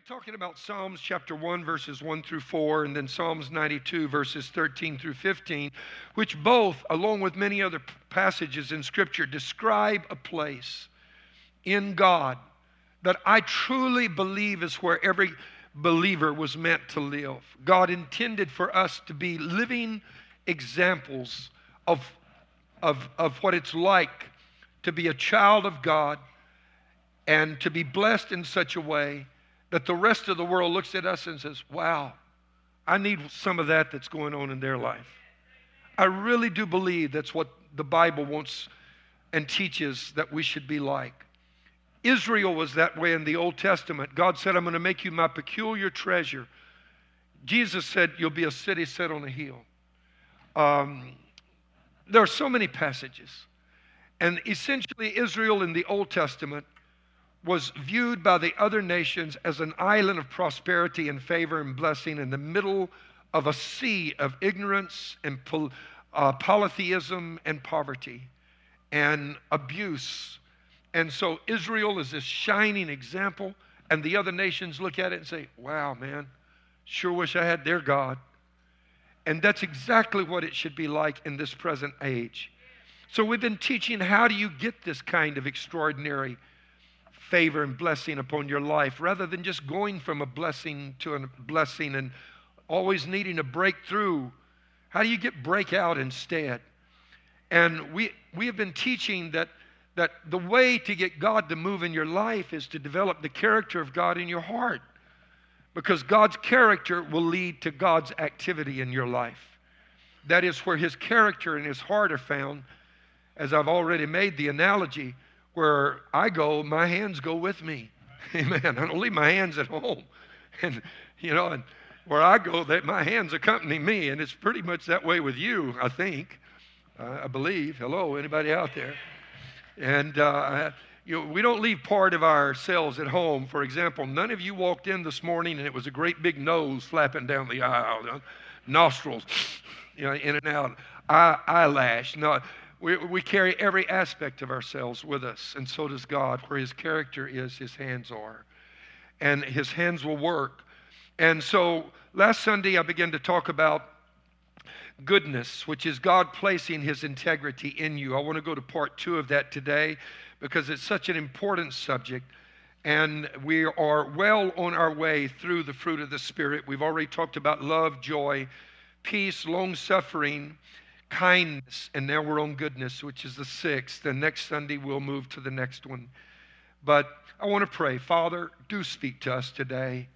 we're talking about Psalms chapter 1, verses 1 through 4, and then Psalms 92, verses 13 through 15, which both, along with many other passages in Scripture, describe a place in God that I truly believe is where every believer was meant to live. God intended for us to be living examples of, of, of what it's like to be a child of God and to be blessed in such a way that the rest of the world looks at us and says, Wow, I need some of that that's going on in their life. I really do believe that's what the Bible wants and teaches that we should be like. Israel was that way in the Old Testament. God said, I'm going to make you my peculiar treasure. Jesus said, You'll be a city set on a hill. Um, there are so many passages. And essentially, Israel in the Old Testament was viewed by the other nations as an island of prosperity and favor and blessing in the middle of a sea of ignorance and uh, polytheism and poverty and abuse. And so Israel is this shining example, and the other nations look at it and say, Wow, man, sure wish I had their God. And that's exactly what it should be like in this present age. So we've been teaching how do you get this kind of extraordinary favor and blessing upon your life rather than just going from a blessing to a blessing and always needing a breakthrough. How do you get breakout instead? And we, we have been teaching that, that the way to get God to move in your life is to develop the character of God in your heart. Because God's character will lead to God's activity in your life. That is where His character and His heart are found. As I've already made the analogy, where I go, my hands go with me. Amen. I don't leave my hands at home. And, you know, and where I go, that my hands accompany me. And it's pretty much that way with you, I think. Uh, I believe. Hello, anybody out there? And, uh, you know, we don't leave part of ourselves at home. For example, none of you walked in this morning and it was a great big nose flapping down the aisle, nostrils, you know, in and out, eye, eyelash. No, we, we carry every aspect of ourselves with us, and so does God. Where His character is, His hands are. And His hands will work. And so last Sunday, I began to talk about goodness, which is God placing His integrity in you. I want to go to part two of that today because it's such an important subject. And we are well on our way through the fruit of the Spirit. We've already talked about love, joy, peace, long suffering, kindness, and now we're on goodness, which is the sixth. And next Sunday, we'll move to the next one. But I want to pray Father, do speak to us today.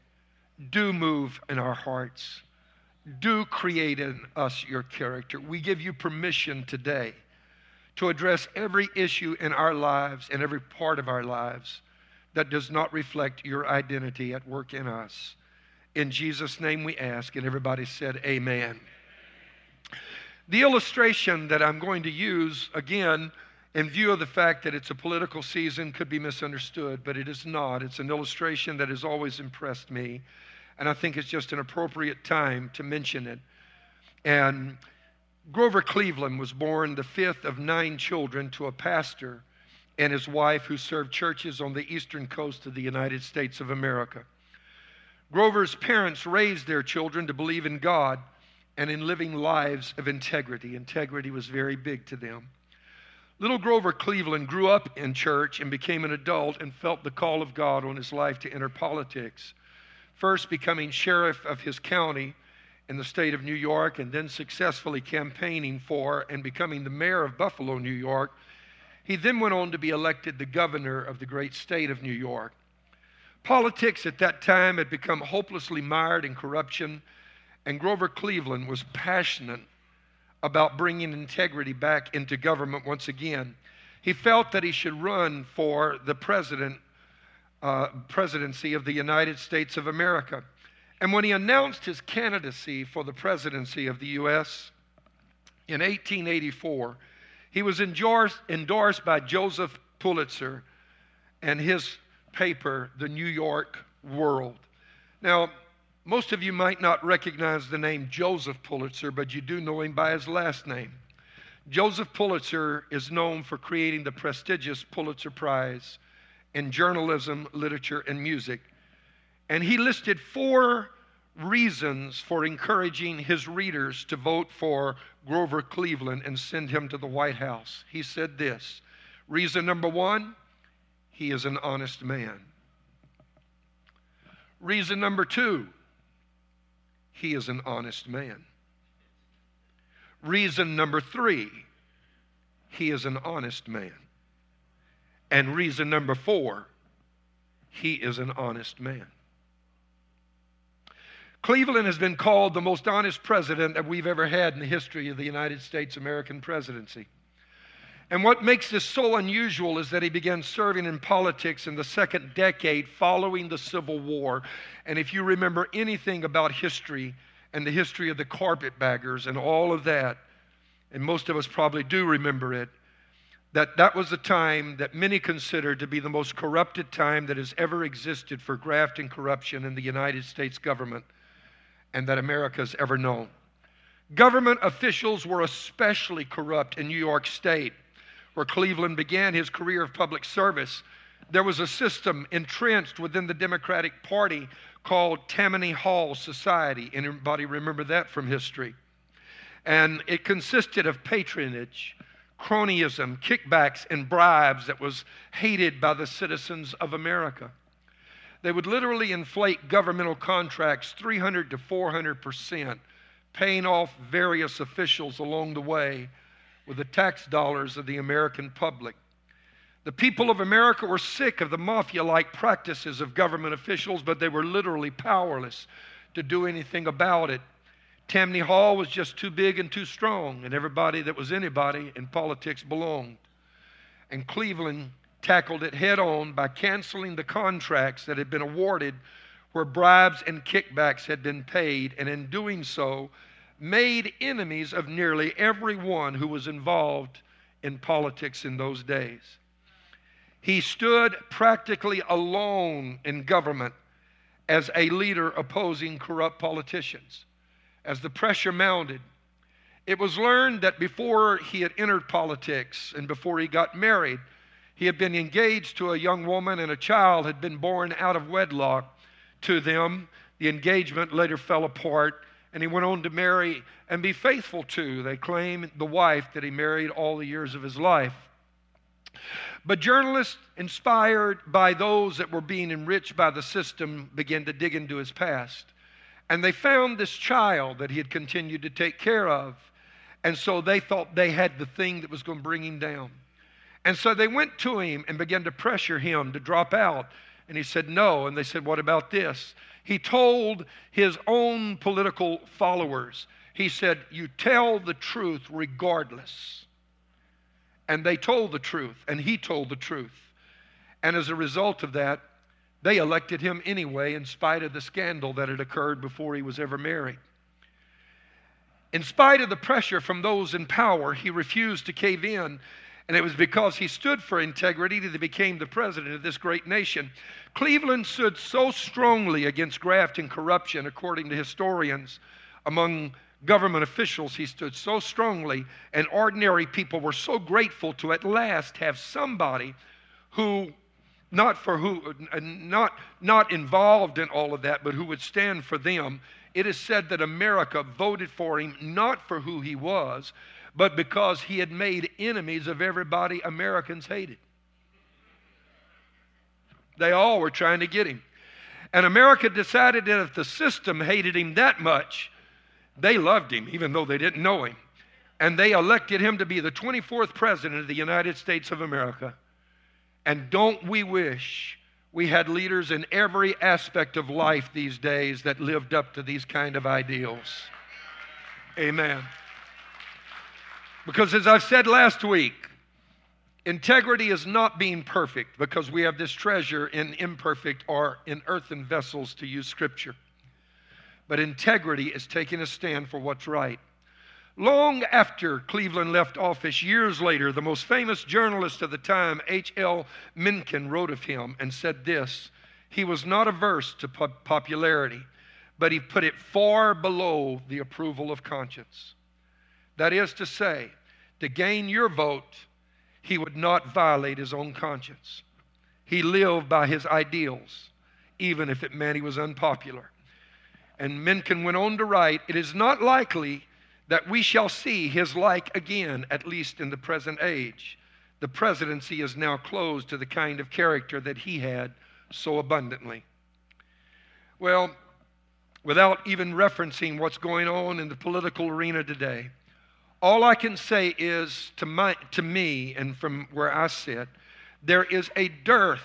Do move in our hearts. Do create in us your character. We give you permission today to address every issue in our lives and every part of our lives that does not reflect your identity at work in us. In Jesus' name we ask, and everybody said, Amen. The illustration that I'm going to use, again, in view of the fact that it's a political season, could be misunderstood, but it is not. It's an illustration that has always impressed me, and I think it's just an appropriate time to mention it. And Grover Cleveland was born the fifth of nine children to a pastor and his wife who served churches on the eastern coast of the United States of America. Grover's parents raised their children to believe in God and in living lives of integrity. Integrity was very big to them. Little Grover Cleveland grew up in church and became an adult and felt the call of God on his life to enter politics. First, becoming sheriff of his county in the state of New York, and then successfully campaigning for and becoming the mayor of Buffalo, New York. He then went on to be elected the governor of the great state of New York. Politics at that time had become hopelessly mired in corruption and Grover Cleveland was passionate about bringing integrity back into government once again. He felt that he should run for the president, uh, presidency of the United States of America. And when he announced his candidacy for the presidency of the U.S. in 1884, he was endorsed, endorsed by Joseph Pulitzer and his paper, The New York World. Now, most of you might not recognize the name Joseph Pulitzer, but you do know him by his last name. Joseph Pulitzer is known for creating the prestigious Pulitzer Prize in journalism, literature, and music. And he listed four reasons for encouraging his readers to vote for Grover Cleveland and send him to the White House. He said this Reason number one, he is an honest man. Reason number two, he is an honest man. Reason number three, he is an honest man. And reason number four, he is an honest man. Cleveland has been called the most honest president that we've ever had in the history of the United States American presidency. And what makes this so unusual is that he began serving in politics in the second decade following the Civil War. And if you remember anything about history and the history of the carpetbaggers and all of that, and most of us probably do remember it, that that was a time that many consider to be the most corrupted time that has ever existed for graft and corruption in the United States government and that America's ever known. Government officials were especially corrupt in New York State, where Cleveland began his career of public service. There was a system entrenched within the Democratic Party called Tammany Hall Society. Anybody remember that from history? And it consisted of patronage, cronyism, kickbacks, and bribes that was hated by the citizens of America. They would literally inflate governmental contracts 300 to 400 percent, paying off various officials along the way with the tax dollars of the American public. The people of America were sick of the mafia like practices of government officials, but they were literally powerless to do anything about it. Tammany Hall was just too big and too strong, and everybody that was anybody in politics belonged. And Cleveland tackled it head on by canceling the contracts that had been awarded where bribes and kickbacks had been paid, and in doing so, made enemies of nearly everyone who was involved in politics in those days. He stood practically alone in government as a leader opposing corrupt politicians. As the pressure mounted, it was learned that before he had entered politics and before he got married, he had been engaged to a young woman, and a child had been born out of wedlock to them. The engagement later fell apart, and he went on to marry and be faithful to, they claim, the wife that he married all the years of his life. But journalists, inspired by those that were being enriched by the system, began to dig into his past. And they found this child that he had continued to take care of. And so they thought they had the thing that was going to bring him down. And so they went to him and began to pressure him to drop out. And he said, No. And they said, What about this? He told his own political followers, He said, You tell the truth regardless. And they told the truth, and he told the truth. And as a result of that, they elected him anyway, in spite of the scandal that had occurred before he was ever married. In spite of the pressure from those in power, he refused to cave in and it was because he stood for integrity that he became the president of this great nation. Cleveland stood so strongly against graft and corruption, according to historians, among government officials, he stood so strongly, and ordinary people were so grateful to at last have somebody who not for who uh, not not involved in all of that but who would stand for them it is said that america voted for him not for who he was but because he had made enemies of everybody Americans hated. They all were trying to get him. And America decided that if the system hated him that much, they loved him, even though they didn't know him. And they elected him to be the 24th president of the United States of America. And don't we wish we had leaders in every aspect of life these days that lived up to these kind of ideals? Amen. Because as I've said last week, integrity is not being perfect because we have this treasure in imperfect or in earthen vessels to use scripture. But integrity is taking a stand for what's right. Long after Cleveland left office, years later, the most famous journalist of the time, H.L. Mencken, wrote of him and said this He was not averse to popularity, but he put it far below the approval of conscience. That is to say, to gain your vote, he would not violate his own conscience. He lived by his ideals, even if it meant he was unpopular. And Mencken went on to write, It is not likely that we shall see his like again, at least in the present age. The presidency is now closed to the kind of character that he had so abundantly. Well, without even referencing what's going on in the political arena today, all I can say is to, my, to me and from where I sit, there is a dearth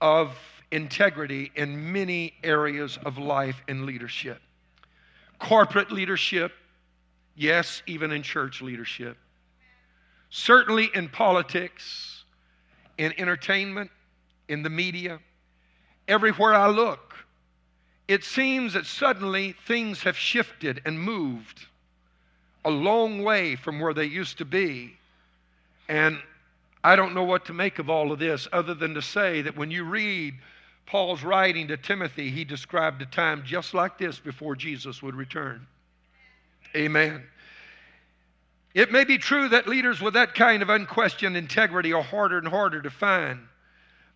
of integrity in many areas of life and leadership. Corporate leadership, yes, even in church leadership. Certainly in politics, in entertainment, in the media, everywhere I look, it seems that suddenly things have shifted and moved a long way from where they used to be. And I don't know what to make of all of this other than to say that when you read Paul's writing to Timothy, he described a time just like this before Jesus would return. Amen. It may be true that leaders with that kind of unquestioned integrity are harder and harder to find.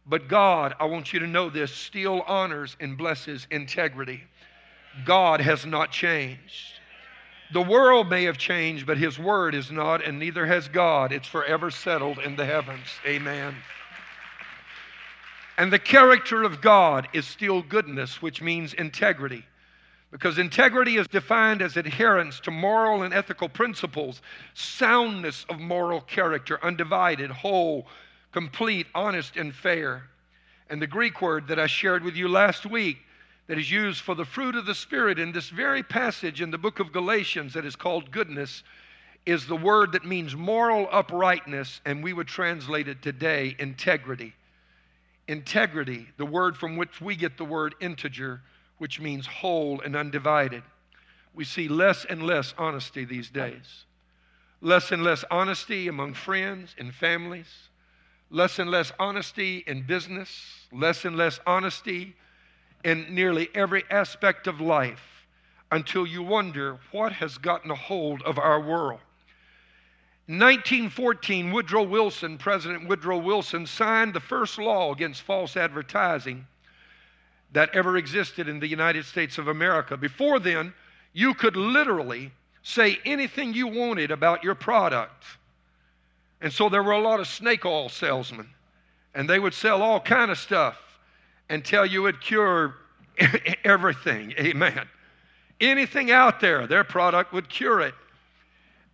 But God, I want you to know this, still honors and blesses integrity. God has not changed. The world may have changed, but His word is not, and neither has God. It's forever settled in the heavens. Amen. And the character of God is still goodness, which means integrity. Because integrity is defined as adherence to moral and ethical principles, soundness of moral character, undivided, whole, complete, honest, and fair. And the Greek word that I shared with you last week that is used for the fruit of the Spirit in this very passage in the book of Galatians that is called goodness is the word that means moral uprightness, and we would translate it today integrity. Integrity, the word from which we get the word integer, which means whole and undivided. We see less and less honesty these days. Less and less honesty among friends and families. Less and less honesty in business. Less and less honesty in nearly every aspect of life until you wonder what has gotten a hold of our world. 1914, Woodrow Wilson, President Woodrow Wilson, signed the first law against false advertising that ever existed in the United States of America. Before then, you could literally say anything you wanted about your product. And so there were a lot of snake oil salesmen, and they would sell all kind of stuff tell you would cure everything. Amen. Anything out there, their product would cure it.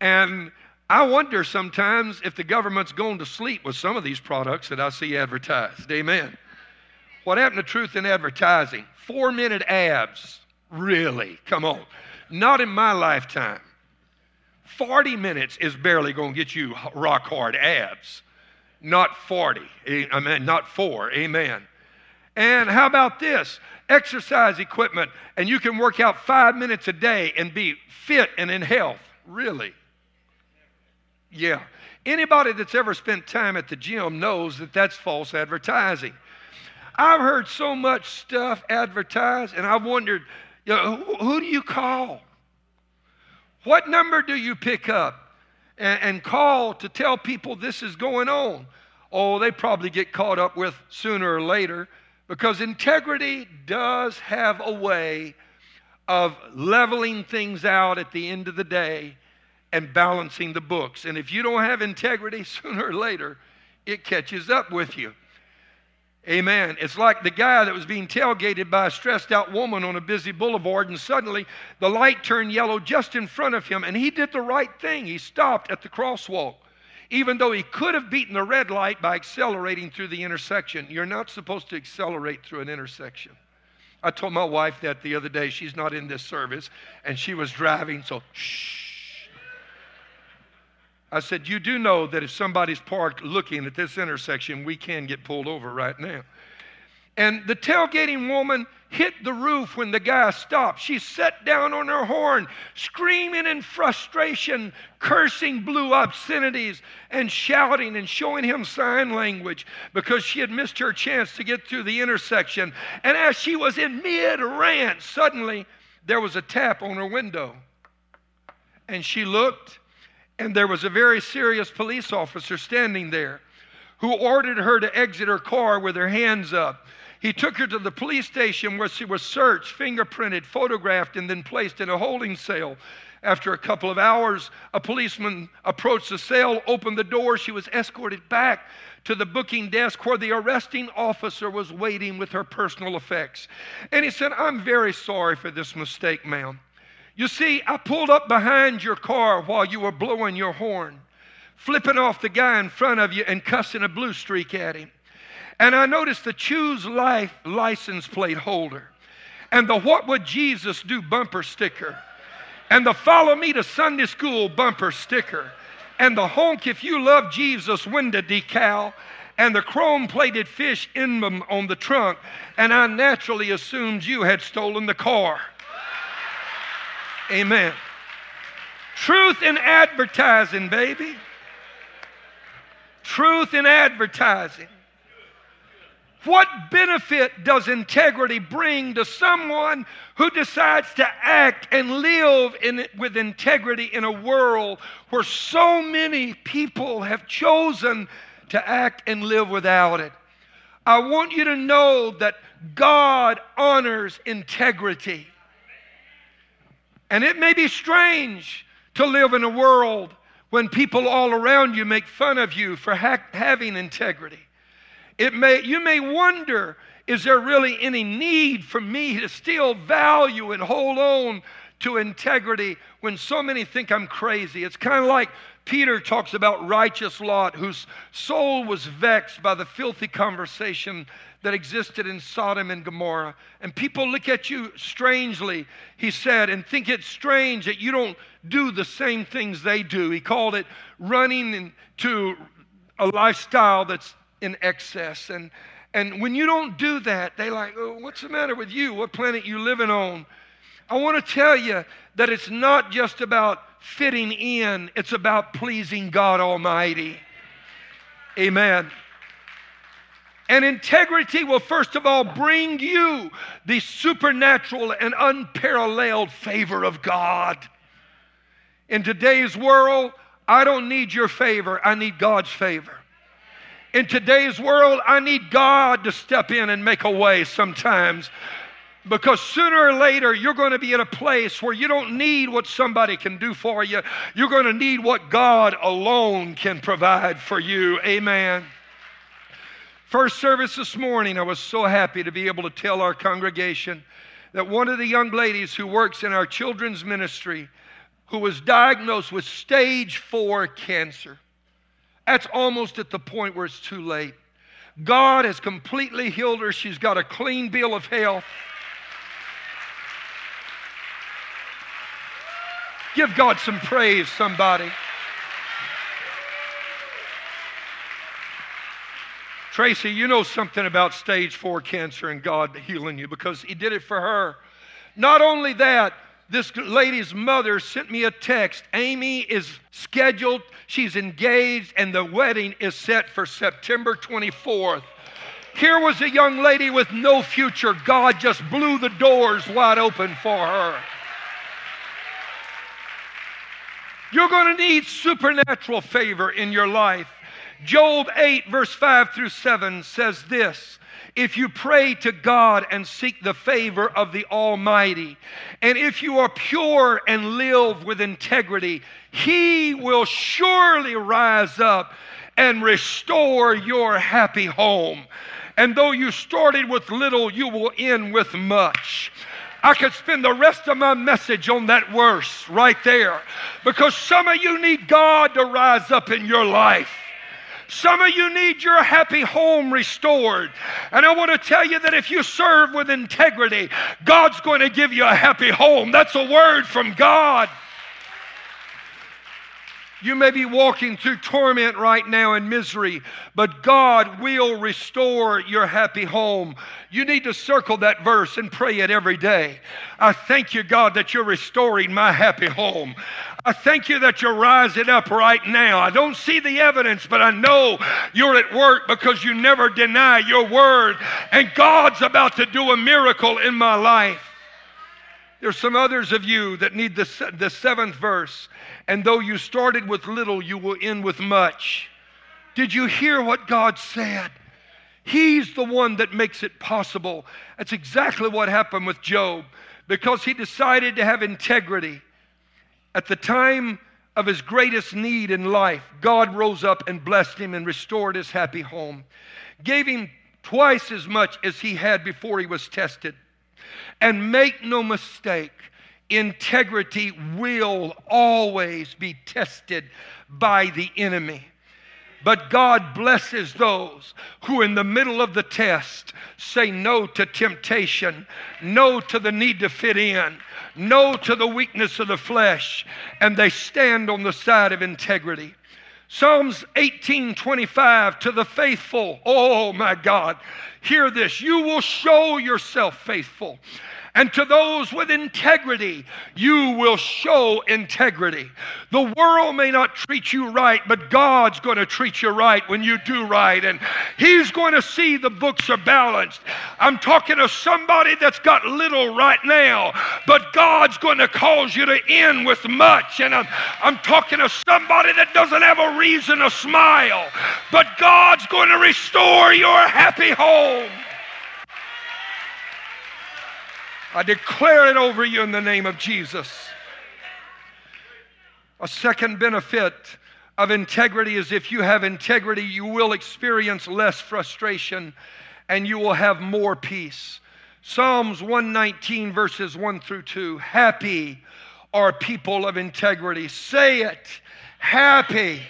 And I wonder sometimes if the government's going to sleep with some of these products that I see advertised. Amen. What happened to truth in advertising? Four minute abs. Really? Come on. Not in my lifetime. 40 minutes is barely going to get you rock hard abs. Not 40. I mean, not four. Amen. And how about this? Exercise equipment, and you can work out five minutes a day and be fit and in health. Really? Yeah. Anybody that's ever spent time at the gym knows that that's false advertising. I've heard so much stuff advertised, and I've wondered, you know, who, who do you call? What number do you pick up and, and call to tell people this is going on? Oh, they probably get caught up with sooner or later because integrity does have a way of leveling things out at the end of the day and balancing the books. And if you don't have integrity, sooner or later, it catches up with you. Amen. It's like the guy that was being tailgated by a stressed out woman on a busy boulevard, and suddenly the light turned yellow just in front of him, and he did the right thing. He stopped at the crosswalk even though he could have beaten the red light by accelerating through the intersection. You're not supposed to accelerate through an intersection. I told my wife that the other day. She's not in this service, and she was driving, so shh. I said, You do know that if somebody's parked looking at this intersection, we can get pulled over right now. And the tailgating woman hit the roof when the guy stopped. She sat down on her horn, screaming in frustration, cursing blue obscenities, and shouting and showing him sign language because she had missed her chance to get through the intersection. And as she was in mid rant, suddenly there was a tap on her window. And she looked, and there was a very serious police officer standing there who ordered her to exit her car with her hands up He took her to the police station where she was searched, fingerprinted, photographed, and then placed in a holding cell. After a couple of hours, a policeman approached the cell, opened the door. She was escorted back to the booking desk where the arresting officer was waiting with her personal effects. And he said, I'm very sorry for this mistake, ma'am. You see, I pulled up behind your car while you were blowing your horn, flipping off the guy in front of you and cussing a blue streak at him. And I noticed the Choose Life license plate holder and the What Would Jesus Do bumper sticker and the Follow Me to Sunday School bumper sticker and the Honk If You Love Jesus window decal and the chrome plated fish emblem on the trunk. And I naturally assumed you had stolen the car. Amen. Truth in advertising, baby. Truth in advertising. What benefit does integrity bring to someone who decides to act and live in, with integrity in a world where so many people have chosen to act and live without it? I want you to know that God honors integrity. And it may be strange to live in a world when people all around you make fun of you for ha- having integrity. It may, you may wonder is there really any need for me to still value and hold on to integrity when so many think I'm crazy? It's kind of like Peter talks about righteous Lot, whose soul was vexed by the filthy conversation that existed in Sodom and Gomorrah. And people look at you strangely, he said, and think it's strange that you don't do the same things they do. He called it running into a lifestyle that's in excess. And, and when you don't do that, they like, oh, what's the matter with you? What planet you living on? I want to tell you that it's not just about fitting in, it's about pleasing God Almighty. Amen. And integrity will, first of all, bring you the supernatural and unparalleled favor of God. In today's world, I don't need your favor, I need God's favor. In today's world, I need God to step in and make a way sometimes. Because sooner or later, you're going to be in a place where you don't need what somebody can do for you. You're going to need what God alone can provide for you. Amen. First service this morning, I was so happy to be able to tell our congregation that one of the young ladies who works in our children's ministry, who was diagnosed with stage four cancer, that's almost at the point where it's too late. God has completely healed her. She's got a clean bill of health. Give God some praise, somebody. Tracy, you know something about stage four cancer and God healing you because He did it for her. Not only that, this lady's mother sent me a text. Amy is scheduled, she's engaged, and the wedding is set for September 24th. Here was a young lady with no future. God just blew the doors wide open for her. You're going to need supernatural favor in your life. Job 8, verse 5 through 7 says this if you pray to God and seek the favor of the Almighty, and if you are pure and live with integrity, He will surely rise up and restore your happy home. And though you started with little, you will end with much. I could spend the rest of my message on that verse right there because some of you need God to rise up in your life. Some of you need your happy home restored. And I want to tell you that if you serve with integrity, God's going to give you a happy home. That's a word from God. You may be walking through torment right now and misery, but God will restore your happy home. You need to circle that verse and pray it every day. I thank you, God, that you're restoring my happy home. I thank you that you're rising up right now. I don't see the evidence, but I know you're at work because you never deny your word. And God's about to do a miracle in my life. There's some others of you that need the, the seventh verse. And though you started with little, you will end with much. Did you hear what God said? He's the one that makes it possible. That's exactly what happened with Job because he decided to have integrity. At the time of his greatest need in life, God rose up and blessed him and restored his happy home, gave him twice as much as he had before he was tested. And make no mistake, integrity will always be tested by the enemy. But God blesses those who, in the middle of the test, say no to temptation, no to the need to fit in, no to the weakness of the flesh, and they stand on the side of integrity. Psalms 18:25 to the faithful. Oh my God, hear this. You will show yourself faithful and to those with integrity, you will show integrity. The world may not treat you right, but God's going to treat you right when you do right. And He's going to see the books are balanced. I'm talking to somebody that's got little right now, but God's going to cause you to end with much. And I'm, I'm talking to somebody that doesn't have a reason to smile, but God's going to restore your happy home. I declare it over you in the name of Jesus. A second benefit of integrity is if you have integrity, you will experience less frustration and you will have more peace. Psalms 119, verses 1 through 2. Happy are people of integrity. Say it. Happy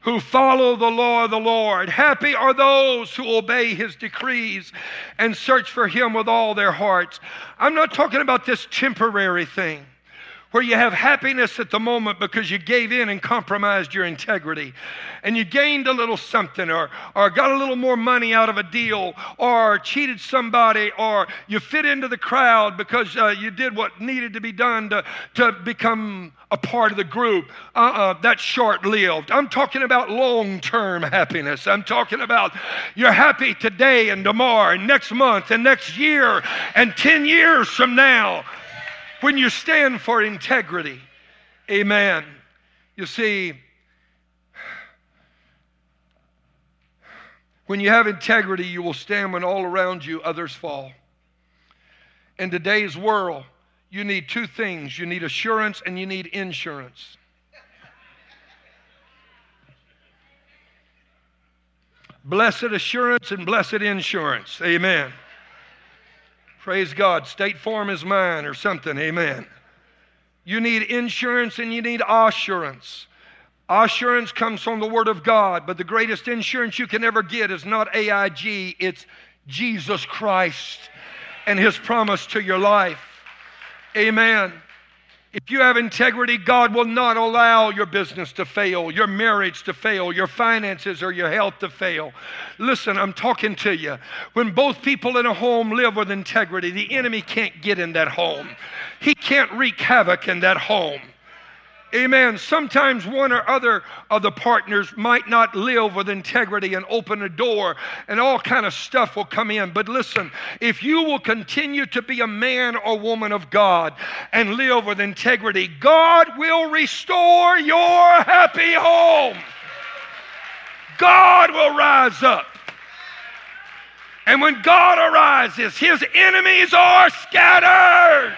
who follow the law of the Lord. Happy are those who obey his decrees and search for him with all their hearts. I'm not talking about this temporary thing where you have happiness at the moment because you gave in and compromised your integrity and you gained a little something or, or got a little more money out of a deal or cheated somebody or you fit into the crowd because uh, you did what needed to be done to, to become a part of the group. Uh-uh, that's short-lived. I'm talking about long-term happiness. I'm talking about you're happy today and tomorrow and next month and next year and 10 years from now when you stand for integrity. Amen. You see, when you have integrity, you will stand when all around you others fall. In today's world, you need two things you need assurance and you need insurance. Blessed assurance and blessed insurance. Amen. Praise God. State Farm is mine or something. Amen. You need insurance and you need assurance. Assurance comes from the Word of God, but the greatest insurance you can ever get is not AIG, it's Jesus Christ and His promise to your life. Amen. If you have integrity, God will not allow your business to fail, your marriage to fail, your finances or your health to fail. Listen, I'm talking to you. When both people in a home live with integrity, the enemy can't get in that home, he can't wreak havoc in that home. Amen. Sometimes one or other of the partners might not live with integrity and open a door and all kind of stuff will come in. But listen, if you will continue to be a man or woman of God and live with integrity, God will restore your happy home. God will rise up. And when God arises, his enemies are scattered.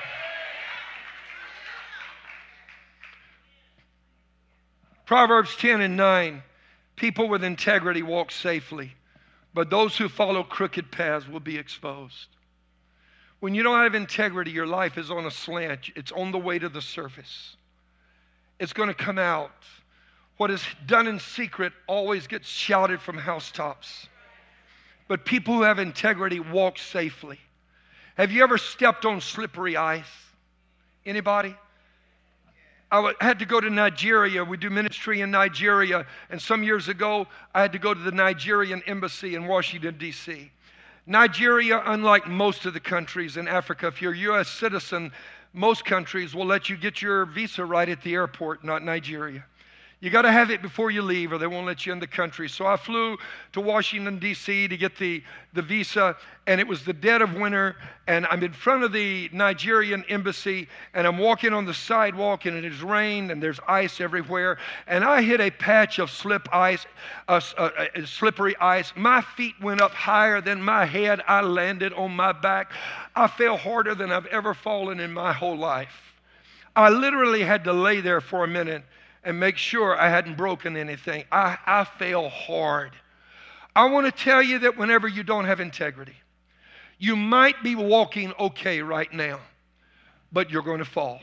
Proverbs 10 and 9 people with integrity walk safely, but those who follow crooked paths will be exposed. When you don't have integrity, your life is on a slant, it's on the way to the surface. It's going to come out. What is done in secret always gets shouted from housetops. But people who have integrity walk safely. Have you ever stepped on slippery ice? Anybody? I had to go to Nigeria. We do ministry in Nigeria. And some years ago, I had to go to the Nigerian embassy in Washington, D.C. Nigeria, unlike most of the countries in Africa, if you're a U.S. citizen, most countries will let you get your visa right at the airport, not Nigeria. You got to have it before you leave, or they won't let you in the country. So I flew to Washington, D.C. to get the, the visa, and it was the dead of winter, and I'm in front of the Nigerian embassy, and I'm walking on the sidewalk, and it has rained, and there's ice everywhere, and I hit a patch of slip ice, uh, uh, uh, slippery ice. My feet went up higher than my head. I landed on my back. I fell harder than I've ever fallen in my whole life. I literally had to lay there for a minute and make sure I hadn't broken anything. I, I fail hard. I want to tell you that whenever you don't have integrity, you might be walking okay right now, but you're going to fall.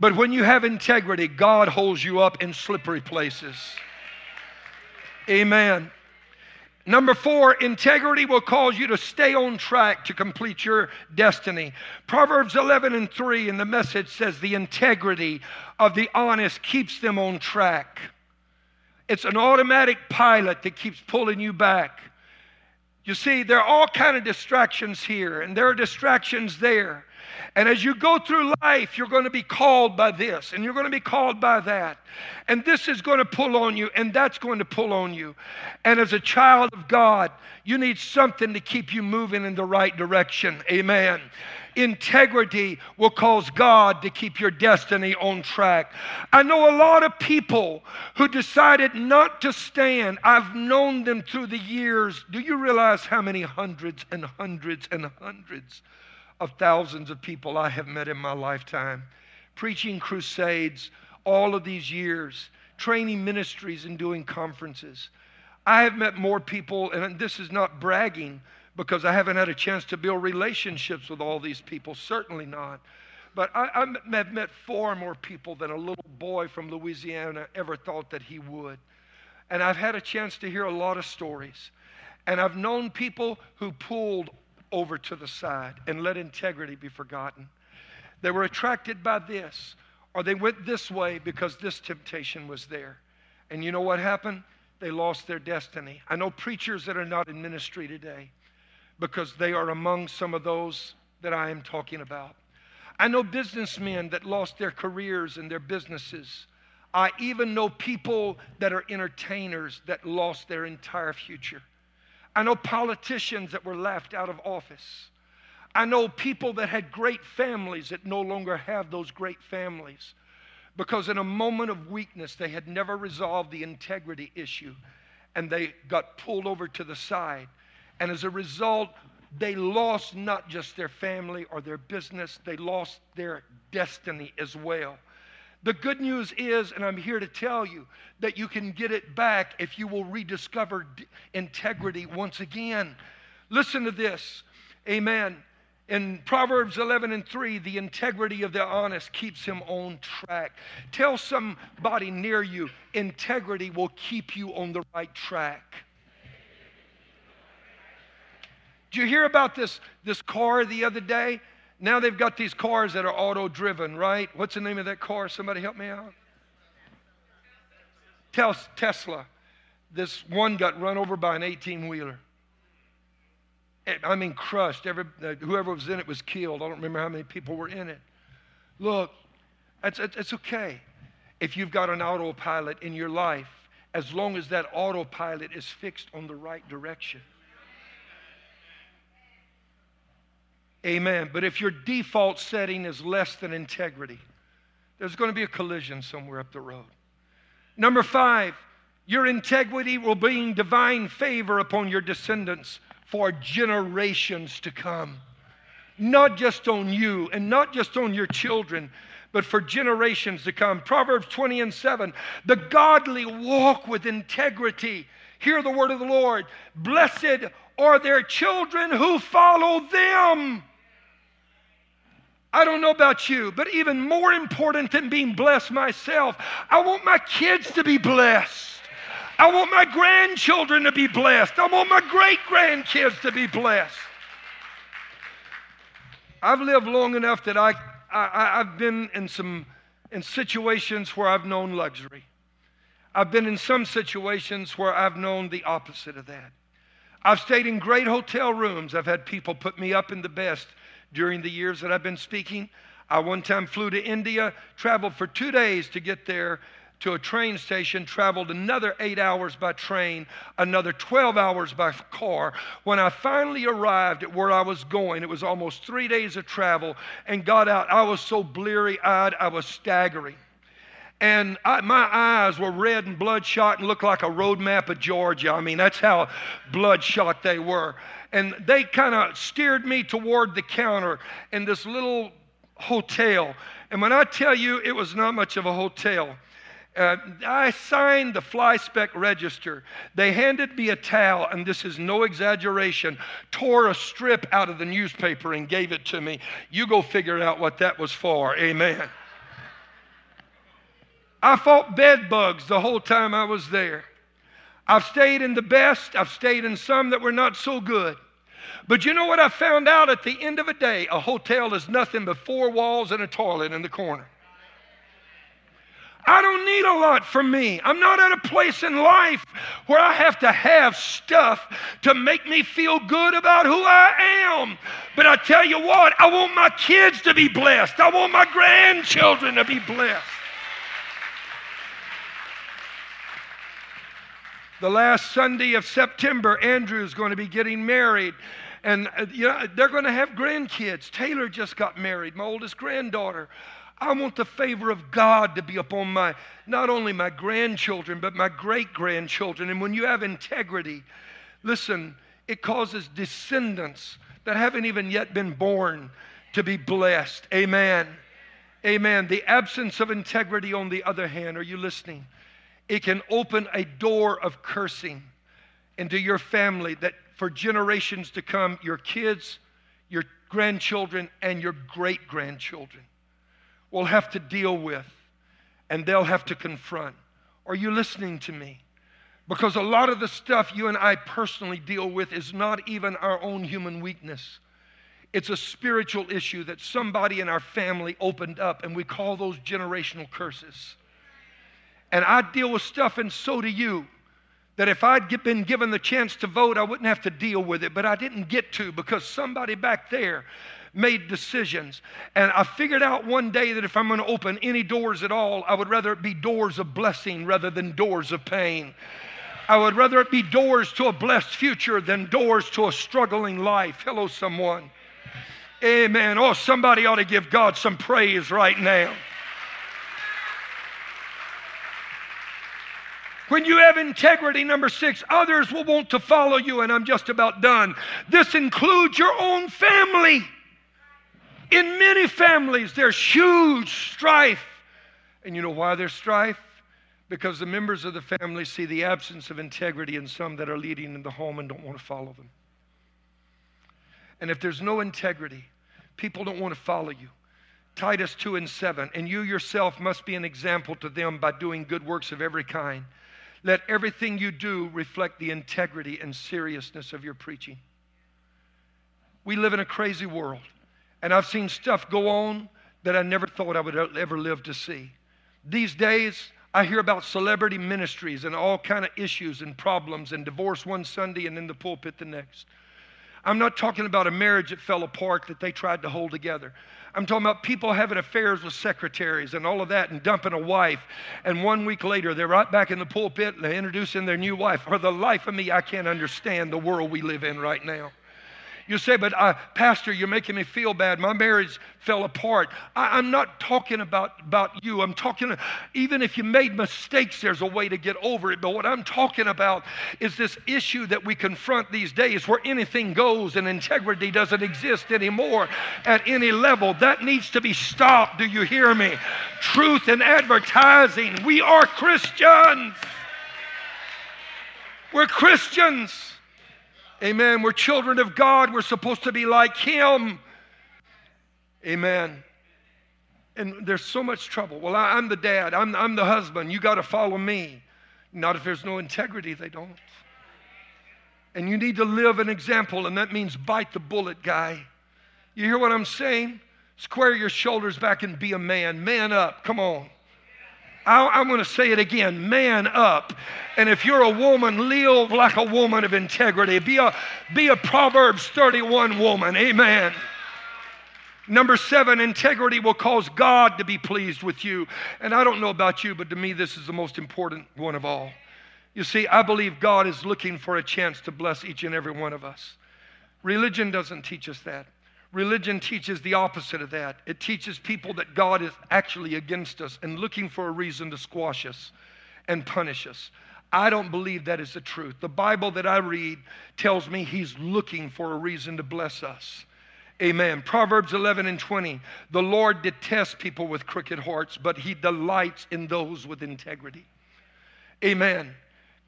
But when you have integrity, God holds you up in slippery places. Amen. Number four, integrity will cause you to stay on track to complete your destiny. Proverbs 11 and 3 in the message says, The integrity of the honest keeps them on track. It's an automatic pilot that keeps pulling you back. You see, there are all kind of distractions here, and there are distractions there. And as you go through life, you're going to be called by this and you're going to be called by that. And this is going to pull on you and that's going to pull on you. And as a child of God, you need something to keep you moving in the right direction. Amen. Integrity will cause God to keep your destiny on track. I know a lot of people who decided not to stand. I've known them through the years. Do you realize how many hundreds and hundreds and hundreds? Of thousands of people I have met in my lifetime, preaching crusades all of these years, training ministries, and doing conferences. I have met more people, and this is not bragging because I haven't had a chance to build relationships with all these people, certainly not. But I, I have met far more people than a little boy from Louisiana ever thought that he would. And I've had a chance to hear a lot of stories. And I've known people who pulled over to the side and let integrity be forgotten. They were attracted by this, or they went this way because this temptation was there. And you know what happened? They lost their destiny. I know preachers that are not in ministry today because they are among some of those that I am talking about. I know businessmen that lost their careers and their businesses. I even know people that are entertainers that lost their entire future. I know politicians that were left out of office. I know people that had great families that no longer have those great families because in a moment of weakness they had never resolved the integrity issue and they got pulled over to the side. And as a result, they lost not just their family or their business, they lost their destiny as well. The good news is, and I'm here to tell you, that you can get it back if you will rediscover integrity once again. Listen to this. Amen. In Proverbs 11 and 3, the integrity of the honest keeps him on track. Tell somebody near you, integrity will keep you on the right track. Did you hear about this, this car the other day? Now they've got these cars that are auto driven, right? What's the name of that car? Somebody help me out. Tesla. This one got run over by an 18 wheeler. I mean, crushed. Every, uh, whoever was in it was killed. I don't remember how many people were in it. Look, it's, it's okay if you've got an autopilot in your life, as long as that autopilot is fixed on the right direction. Amen. But if your default setting is less than integrity, there's going to be a collision somewhere up the road. Number five, your integrity will bring divine favor upon your descendants for generations to come. Not just on you and not just on your children, but for generations to come. Proverbs 20 and 7 The godly walk with integrity. Hear the word of the Lord. Blessed are their children who follow them. I don't know about you, but even more important than being blessed myself, I want my kids to be blessed. I want my grandchildren to be blessed. I want my great grandkids to be blessed. I've lived long enough that I, I, I've been in some in situations where I've known luxury. I've been in some situations where I've known the opposite of that. I've stayed in great hotel rooms. I've had people put me up in the best during the years that I've been speaking. I one time flew to India, traveled for two days to get there. to a train station, traveled another eight hours by train, another 12 hours by car. When I finally arrived at where I was going, it was almost three days of travel, and got out. I was so bleary eyed, I was staggering. And I, my eyes were red and bloodshot and looked like a road map of Georgia. I mean, that's how bloodshot they were. And they kind of steered me toward the counter in this little hotel. And when I tell you it was not much of a hotel, uh, I signed the fly spec register. They handed me a towel, and this is no exaggeration, tore a strip out of the newspaper and gave it to me. You go figure out what that was for. Amen. I fought bed bugs the whole time I was there. I've stayed in the best, I've stayed in some that were not so good. But you know what I found out at the end of a day? A hotel is nothing but four walls and a toilet in the corner. I don't need a lot for me. I'm not at a place in life where I have to have stuff to make me feel good about who I am. But I tell you what, I want my kids to be blessed. I want my grandchildren to be blessed. The last Sunday of September, Andrew is going to be getting married. And uh, you know, they're going to have grandkids. Taylor just got married, my oldest granddaughter. I want the favor of God to be upon my, not only my grandchildren, but my great grandchildren. And when you have integrity, listen, it causes descendants that haven't even yet been born to be blessed. Amen. Amen. The absence of integrity, on the other hand, are you listening? It can open a door of cursing into your family that for generations to come, your kids, your grandchildren, and your great grandchildren will have to deal with and they'll have to confront. Are you listening to me? Because a lot of the stuff you and I personally deal with is not even our own human weakness. It's a spiritual issue that somebody in our family opened up, and we call those generational curses. And I deal with stuff, and so do you. That if I'd been given the chance to vote, I wouldn't have to deal with it, but I didn't get to because somebody back there made decisions. And I figured out one day that if I'm going to open any doors at all, I would rather it be doors of blessing rather than doors of pain. I would rather it be doors to a blessed future than doors to a struggling life. Hello, someone. Amen. Oh, somebody ought to give God some praise right now. When you have integrity, number six, others will want to follow you, and I'm just about done. This includes your own family. In many families, there's huge strife. And you know why there's strife? Because the members of the family see the absence of integrity in some that are leading in the home and don't want to follow them. And if there's no integrity, people don't want to follow you. Titus 2 and 7. And you yourself must be an example to them by doing good works of every kind. Let everything you do reflect the integrity and seriousness of your preaching. We live in a crazy world. And I've seen stuff go on that I never thought I would ever live to see. These days, I hear about celebrity ministries and all kind of issues and problems and divorce one Sunday and in the pulpit the next. I'm not talking about a marriage that fell apart that they tried to hold together. I'm talking about people having affairs with secretaries and all of that and dumping a wife. And one week later, they're right back in the pulpit and they're introducing their new wife. For the life of me, I can't understand the world we live in right now. You say, but uh, Pastor, you're making me feel bad. My marriage fell apart. I, am not talking about, about you. I'm talking, even if you made mistakes, there's a way to get over it. But what I'm talking about is this issue that we confront these days where anything goes and integrity doesn't exist anymore at any level. That needs to be stopped. Do you hear me? Truth in advertising. We are Christians. We're Christians. Amen. We're children of God. We're supposed to be like Him. Amen. And there's so much trouble. Well, I, am the dad, I'm, I'm the husband. You got to follow me. Not if there's no integrity, they don't. And you need to live an example, and that means bite the bullet, guy. You hear what I'm saying? Square your shoulders back and be a man. Man up. Come on. I, am going to say it again man up. And if you're a woman, live like a woman of integrity. Be a, be a Proverbs 31 woman. Amen. Number seven, integrity will cause God to be pleased with you. And I don't know about you, but to me, this is the most important one of all. You see, I believe God is looking for a chance to bless each and every one of us. Religion doesn't teach us that. Religion teaches the opposite of that. It teaches people that God is actually against us and looking for a reason to squash us and punish us. I don't believe that is the truth. The Bible that I read tells me He's looking for a reason to bless us. Amen. Proverbs 11 and 20. The Lord detests people with crooked hearts, but He delights in those with integrity. Amen.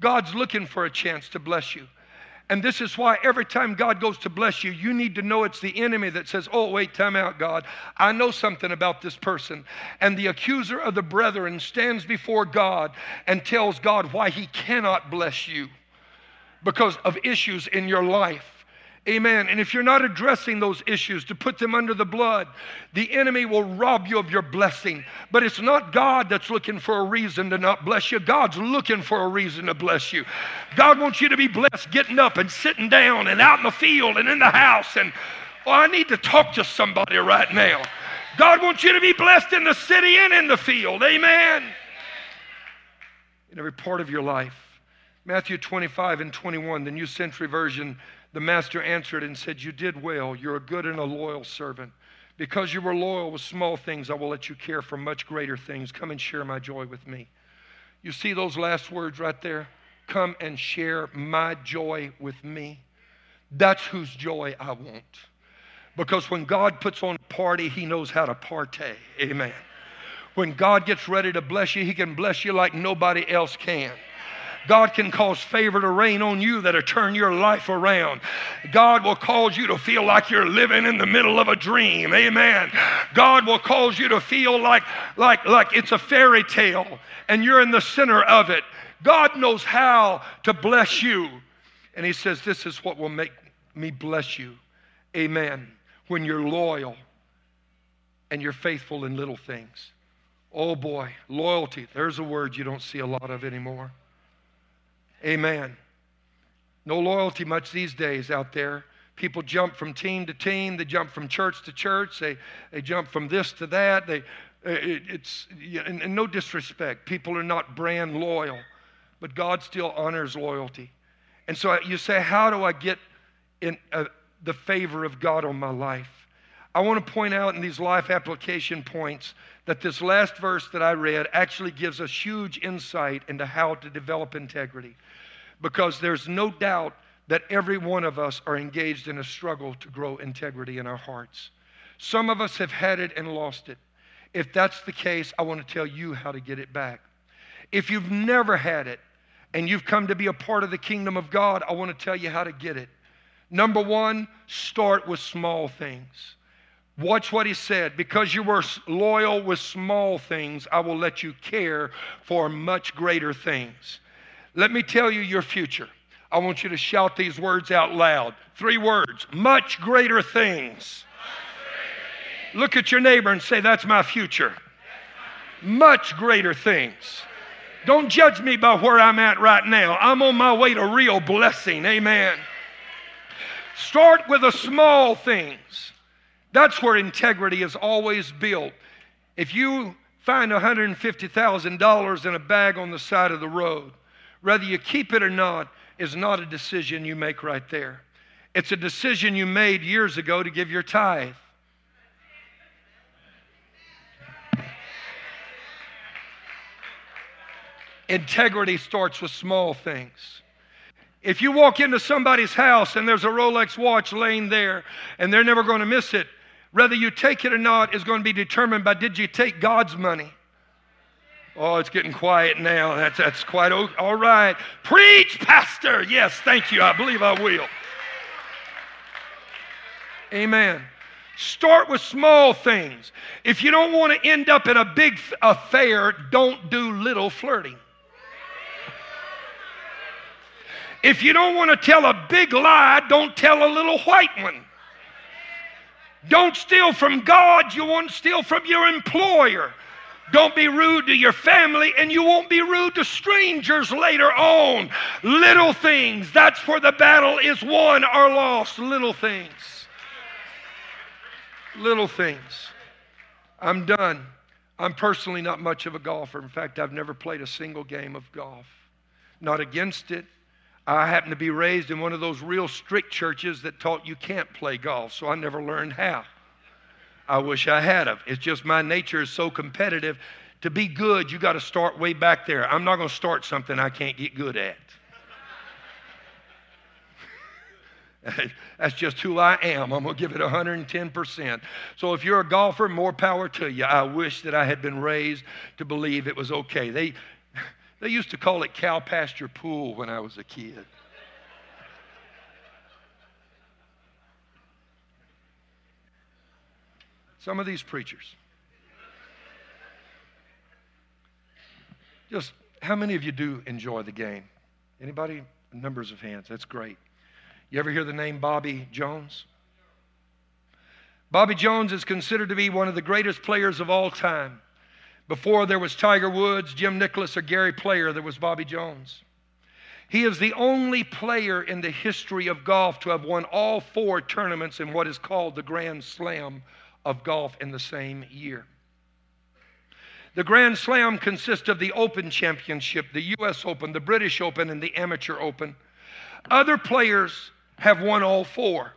God's looking for a chance to bless you. And this is why every time God goes to bless you, you need to know it's the enemy that says, Oh, wait, time out, God. I know something about this person. And the accuser of the brethren stands before God and tells God why he cannot bless you because of issues in your life. Amen. And if you're not addressing those issues to put them under the blood, the enemy will rob you of your blessing. But it's not God that's looking for a reason to not bless you. God's looking for a reason to bless you. God wants you to be blessed getting up and sitting down and out in the field and in the house. And oh, I need to talk to somebody right now. God wants you to be blessed in the city and in the field. Amen. In every part of your life. Matthew 25 and 21, the New Century Version the master answered and said, You did well. You're a good and a loyal servant. Because you were loyal with small things, I will let you care for much greater things. Come and share my joy with me. You see those last words right there? Come and share my joy with me. That's whose joy I want. Because when God puts on a party, He knows how to partay. Amen. When God gets ready to bless you, He can bless you like nobody else can. God can cause favor to rain on you that'll turn your life around. God will cause you to feel like you're living in the middle of a dream. Amen. God will cause you to feel like, like, like it's a fairy tale and you're in the center of it. God knows how to bless you. And He says, This is what will make me bless you. Amen. When you're loyal and you're faithful in little things. Oh boy, loyalty. There's a word you don't see a lot of anymore. Amen. No loyalty much these days out there. People jump from team to team. They jump from church to church. They, they jump from this to that. They, it, it's and, and no disrespect. People are not brand loyal, but God still honors loyalty. And so you say, how do I get in uh, the favor of God on my life? I want to point out in these life application points that this last verse that I read actually gives us huge insight into how to develop integrity because there's no doubt that every one of us are engaged in a struggle to grow integrity in our hearts. Some of us have had it and lost it. If that's the case, I want to tell you how to get it back. If you've never had it and you've come to be a part of the kingdom of God, I want to tell you how to get it. Number one, start with small things. Watch what he said. Because you were loyal with small things, I will let you care for much greater things. Let me tell you your future. I want you to shout these words out loud. Three words much greater things. Look at your neighbor and say, That's my future. Much greater things. Don't judge me by where I'm at right now. I'm on my way to real blessing. Amen. Start with the small things. That's where integrity is always built. If you find $150,000 in a bag on the side of the road, whether you keep it or not is not a decision you make right there. It's a decision you made years ago to give your tithe. Integrity starts with small things. If you walk into somebody's house and there's a Rolex watch laying there and they're never going to miss it, whether you take it or not is going to be determined by did you take God's money? Oh, it's getting quiet now. That's, that's quite all right. Preach, Pastor. Yes, thank you. I believe I will. Amen. Start with small things. If you don't want to end up in a big affair, don't do little flirting. If you don't want to tell a big lie, don't tell a little white one. Don't steal from God, you won't steal from your employer. Don't be rude to your family, and you won't be rude to strangers later on. Little things, that's where the battle is won or lost. Little things. Little things. I'm done. I'm personally not much of a golfer. In fact, I've never played a single game of golf. Not against it. I happen to be raised in one of those real strict churches that taught you can't play golf, so I never learned how. I wish I had of. It's just my nature is so competitive. To be good, you got to start way back there. I'm not going to start something I can't get good at. That's just who I am. I'm going to give it 110%. So if you're a golfer, more power to you. I wish that I had been raised to believe it was okay. They, they used to call it cow pasture pool when I was a kid. Some of these preachers. Just how many of you do enjoy the game? Anybody? Numbers of hands. That's great. You ever hear the name Bobby Jones? Bobby Jones is considered to be one of the greatest players of all time. Before there was Tiger Woods, Jim Nicklaus, or Gary Player, there was Bobby Jones. He is the only player in the history of golf to have won all four tournaments in what is called the Grand Slam of golf in the same year. The Grand Slam consists of the Open Championship, the U.S. Open, the British Open, and the Amateur Open. Other players have won all four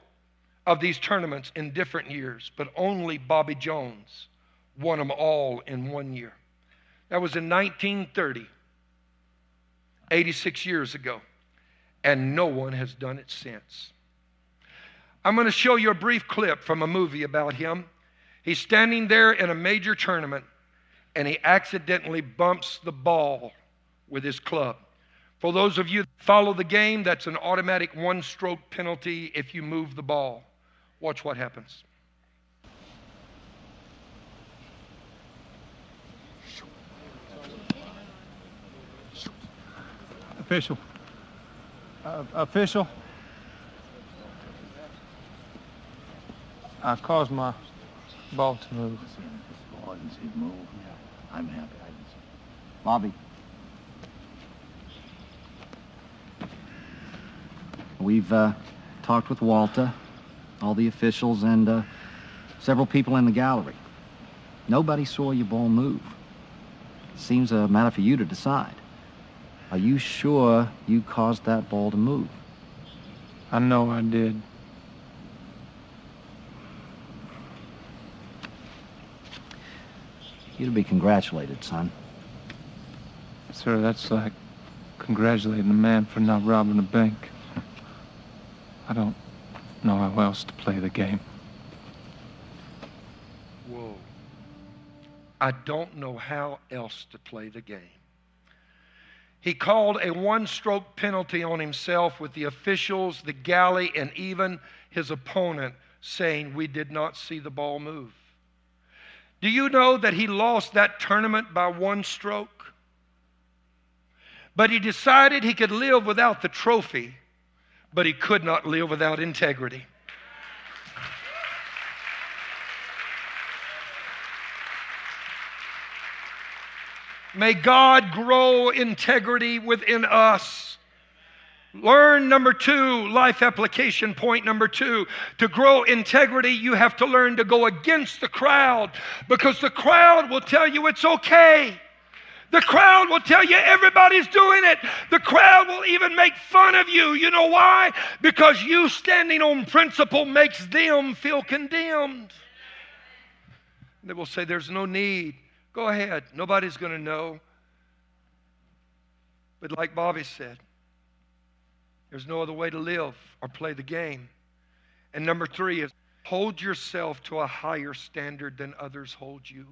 of these tournaments in different years, but only Bobby Jones won them all in one year. That was in 1930, 86 years ago, and no one has done it since. I'm going to show you a brief clip from a movie about him. He's standing there in a major tournament and he accidentally bumps the ball with his club. For those of you that follow the game, that's an automatic one stroke penalty if you move the ball. Watch what happens. Official. Uh, official. I caused my ball to move. Ball didn't see it move. I'm happy I didn't see it. Bobby. We've uh, talked with Walter, all the officials, and uh, several people in the gallery. Nobody saw your ball move. Seems a matter for you to decide. Are you sure you caused that ball to move? I know I did. You're to be congratulated, son. Sir, that's like congratulating a man for not robbing a bank. I don't know how else to play the game. Whoa. I don't know how else to play the game. He called a one stroke penalty on himself with the officials, the galley, and even his opponent saying, We did not see the ball move. Do you know that he lost that tournament by one stroke? But he decided he could live without the trophy but he could not live without integrity. May God grow integrity within us. Learn number two, life application point number two. To grow integrity, you have to learn to go against the crowd because the crowd will tell you it's okay. The crowd will tell you everybody's doing it. The crowd will even make fun of you. You know why? Because you standing on principle makes them feel condemned. They will say, There's no need. Go ahead. Nobody's going to know. But like Bobby said, there's no other way to live or play the game. And number three is hold yourself to a higher standard than others hold you.